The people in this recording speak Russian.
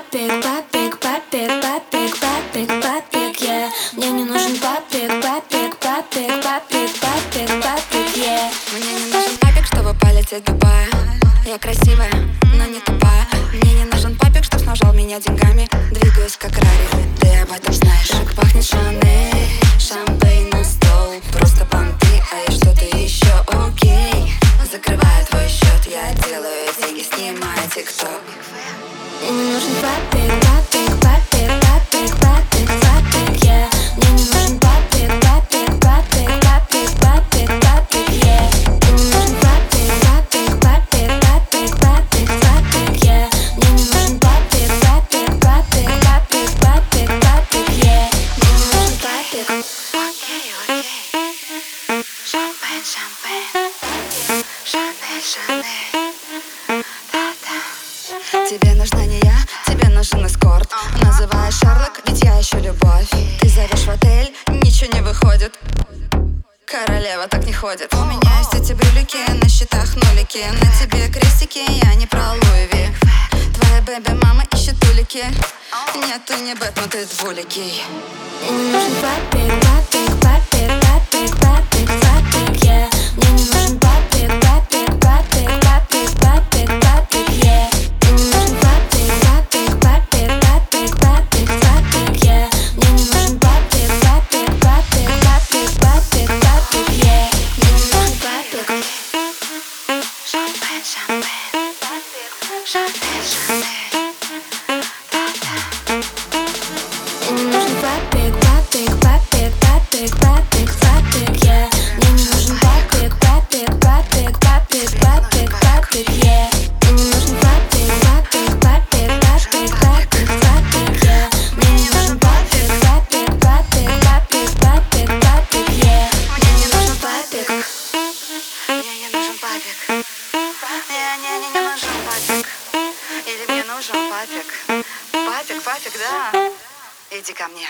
папик, папик, папик, папик, папик, папик, я Мне не нужен папик, папик, папик, папик, папик, папик, я Мне не нужен папик, чтобы палить из Я красивая, но не тупая. Мне не нужен папик, чтоб снажал меня деньгами. Двигаюсь как Рари, ты об этом знаешь. Как пахнет Шанель, шампейн на стол. Просто понты, а я что-то еще, окей. Закрываю твой счет, я делаю деньги, снимаю тикток. Мне не нужен не нужен папик, папик, папик, папик, папик, папик, yeah. Мне не нужен папик, папик, папик, папик, папик, папик, yeah. Мне не нужен папик, папик, папик, папик, папик, папик, yeah. Мне не нужен папик. Окей, окей Шампейн, шампейн Шанель, Шанель Тебе нужна не я, тебе нужен эскорт. Называешь Шерлок, ведь я ищу любовь. Ты зовешь в отель, ничего не выходит. Королева так не ходит. У меня есть эти брюлики, на счетах нулики. На тебе крестики, я не про Луи Твоя бэби мама ищет улики. Нет, ты не Бэтмен, ты двуликий нужен папик Папик, папик, да. Иди ко мне